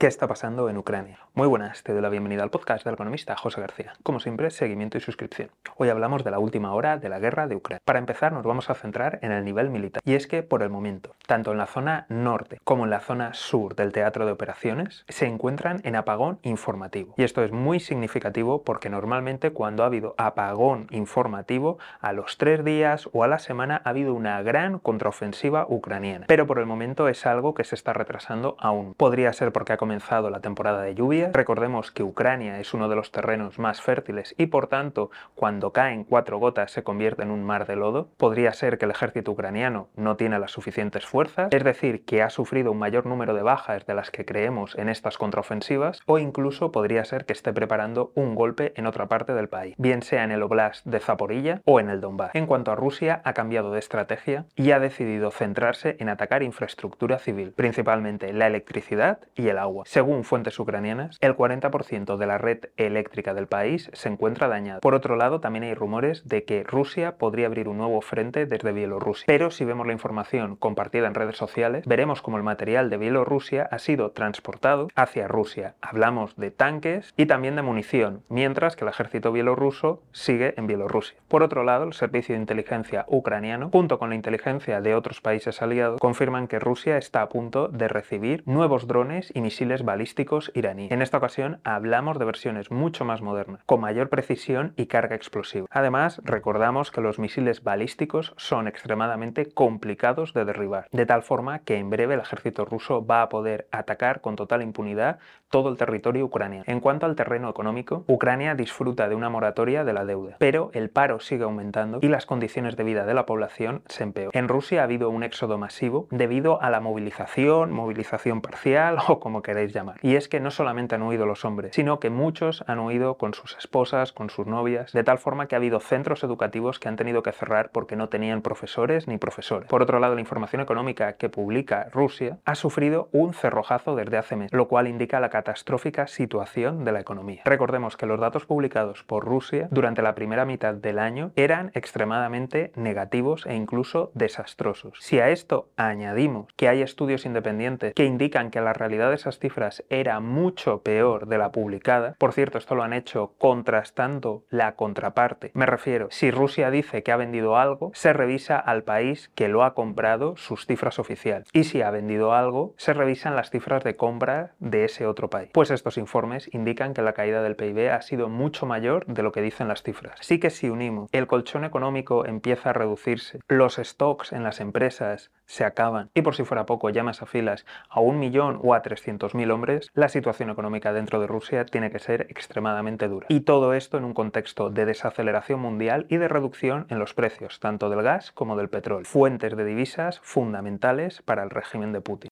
¿Qué está pasando en Ucrania? Muy buenas, te doy la bienvenida al podcast del economista José García. Como siempre, seguimiento y suscripción. Hoy hablamos de la última hora de la guerra de Ucrania. Para empezar, nos vamos a centrar en el nivel militar. Y es que, por el momento, tanto en la zona norte como en la zona sur del teatro de operaciones, se encuentran en apagón informativo. Y esto es muy significativo porque normalmente cuando ha habido apagón informativo, a los tres días o a la semana ha habido una gran contraofensiva ucraniana. Pero por el momento es algo que se está retrasando aún. Podría ser porque ha comenzado la temporada de lluvia. Recordemos que Ucrania es uno de los terrenos más fértiles y por tanto cuando caen cuatro gotas se convierte en un mar de lodo. Podría ser que el ejército ucraniano no tiene las suficientes fuerzas, es decir, que ha sufrido un mayor número de bajas de las que creemos en estas contraofensivas o incluso podría ser que esté preparando un golpe en otra parte del país, bien sea en el oblast de Zaporilla o en el Donbass. En cuanto a Rusia, ha cambiado de estrategia y ha decidido centrarse en atacar infraestructura civil, principalmente la electricidad y el agua. Según fuentes ucranianas, el 40% de la red eléctrica del país se encuentra dañada. Por otro lado, también hay rumores de que Rusia podría abrir un nuevo frente desde Bielorrusia. Pero si vemos la información compartida en redes sociales, veremos como el material de Bielorrusia ha sido transportado hacia Rusia. Hablamos de tanques y también de munición, mientras que el ejército bielorruso sigue en Bielorrusia. Por otro lado, el servicio de inteligencia ucraniano, junto con la inteligencia de otros países aliados, confirman que Rusia está a punto de recibir nuevos drones y misiles balísticos iraníes. En esta ocasión hablamos de versiones mucho más modernas, con mayor precisión y carga explosiva. Además, recordamos que los misiles balísticos son extremadamente complicados de derribar, de tal forma que en breve el ejército ruso va a poder atacar con total impunidad todo el territorio ucraniano. En cuanto al terreno económico, Ucrania disfruta de una moratoria de la deuda, pero el paro sigue aumentando y las condiciones de vida de la población se empeoran. En Rusia ha habido un éxodo masivo debido a la movilización, movilización parcial o como queréis llamar. Y es que no solamente han huido los hombres, sino que muchos han huido con sus esposas, con sus novias, de tal forma que ha habido centros educativos que han tenido que cerrar porque no tenían profesores ni profesores. Por otro lado, la información económica que publica Rusia ha sufrido un cerrojazo desde hace meses, lo cual indica la catastrófica situación de la economía. Recordemos que los datos publicados por Rusia durante la primera mitad del año eran extremadamente negativos e incluso desastrosos. Si a esto añadimos que hay estudios independientes que indican que la realidad de esas cifras era mucho peor de la publicada, por cierto, esto lo han hecho contrastando la contraparte. Me refiero, si Rusia dice que ha vendido algo, se revisa al país que lo ha comprado sus cifras oficiales. Y si ha vendido algo, se revisan las cifras de compra de ese otro país. Pues estos informes indican que la caída del PIB ha sido mucho mayor de lo que dicen las cifras. Así que si unimos, el colchón económico empieza a reducirse, los stocks en las empresas se acaban y por si fuera poco llamas a filas a un millón o a 300.000 hombres, la situación económica dentro de Rusia tiene que ser extremadamente dura. Y todo esto en un contexto de desaceleración mundial y de reducción en los precios, tanto del gas como del petróleo, fuentes de divisas fundamentales para el régimen de Putin.